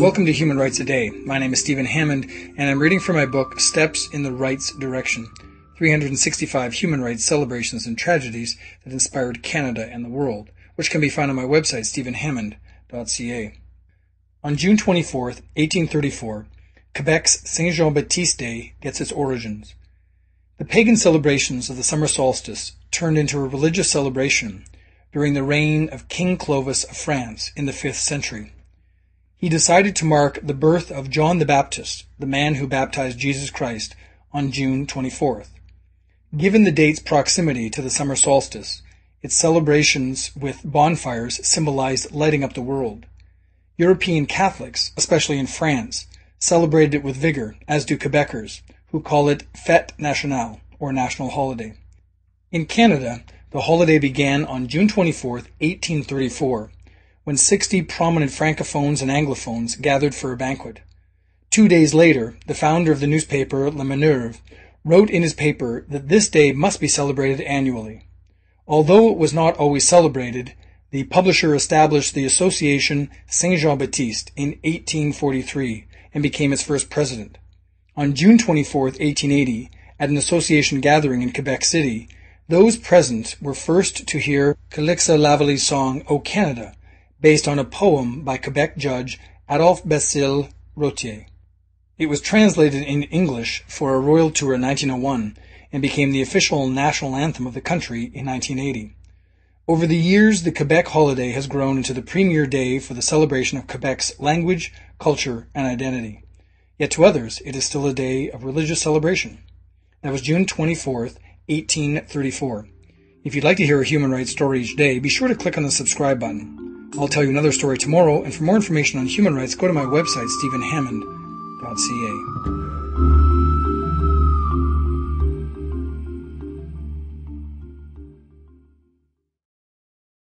Welcome to Human Rights A Day. My name is Stephen Hammond, and I'm reading from my book Steps in the Rights Direction 365 Human Rights Celebrations and Tragedies that Inspired Canada and the World, which can be found on my website, stephenhammond.ca. On June 24, 1834, Quebec's Saint Jean Baptiste Day gets its origins. The pagan celebrations of the summer solstice turned into a religious celebration during the reign of King Clovis of France in the 5th century. He decided to mark the birth of John the Baptist, the man who baptized Jesus Christ, on June 24th. Given the date's proximity to the summer solstice, its celebrations with bonfires symbolized lighting up the world. European Catholics, especially in France, celebrated it with vigor, as do Quebecers, who call it Fête Nationale, or national holiday. In Canada, the holiday began on June 24, 1834, when 60 prominent francophones and anglophones gathered for a banquet. Two days later, the founder of the newspaper Le Minerve wrote in his paper that this day must be celebrated annually. Although it was not always celebrated, the publisher established the Association Saint Jean Baptiste in 1843 and became its first president. On June 24, 1880, at an association gathering in Quebec City, those present were first to hear Calixa Lavallée's song O Canada, based on a poem by Quebec judge Adolphe Basile Routhier. It was translated in English for a royal tour in 1901 and became the official national anthem of the country in 1980. Over the years, the Quebec holiday has grown into the premier day for the celebration of Quebec's language, culture, and identity. Yet to others, it is still a day of religious celebration. That was June 24th, 1834. If you'd like to hear a human rights story each day, be sure to click on the subscribe button. I'll tell you another story tomorrow, and for more information on human rights, go to my website, stephenhammond.ca.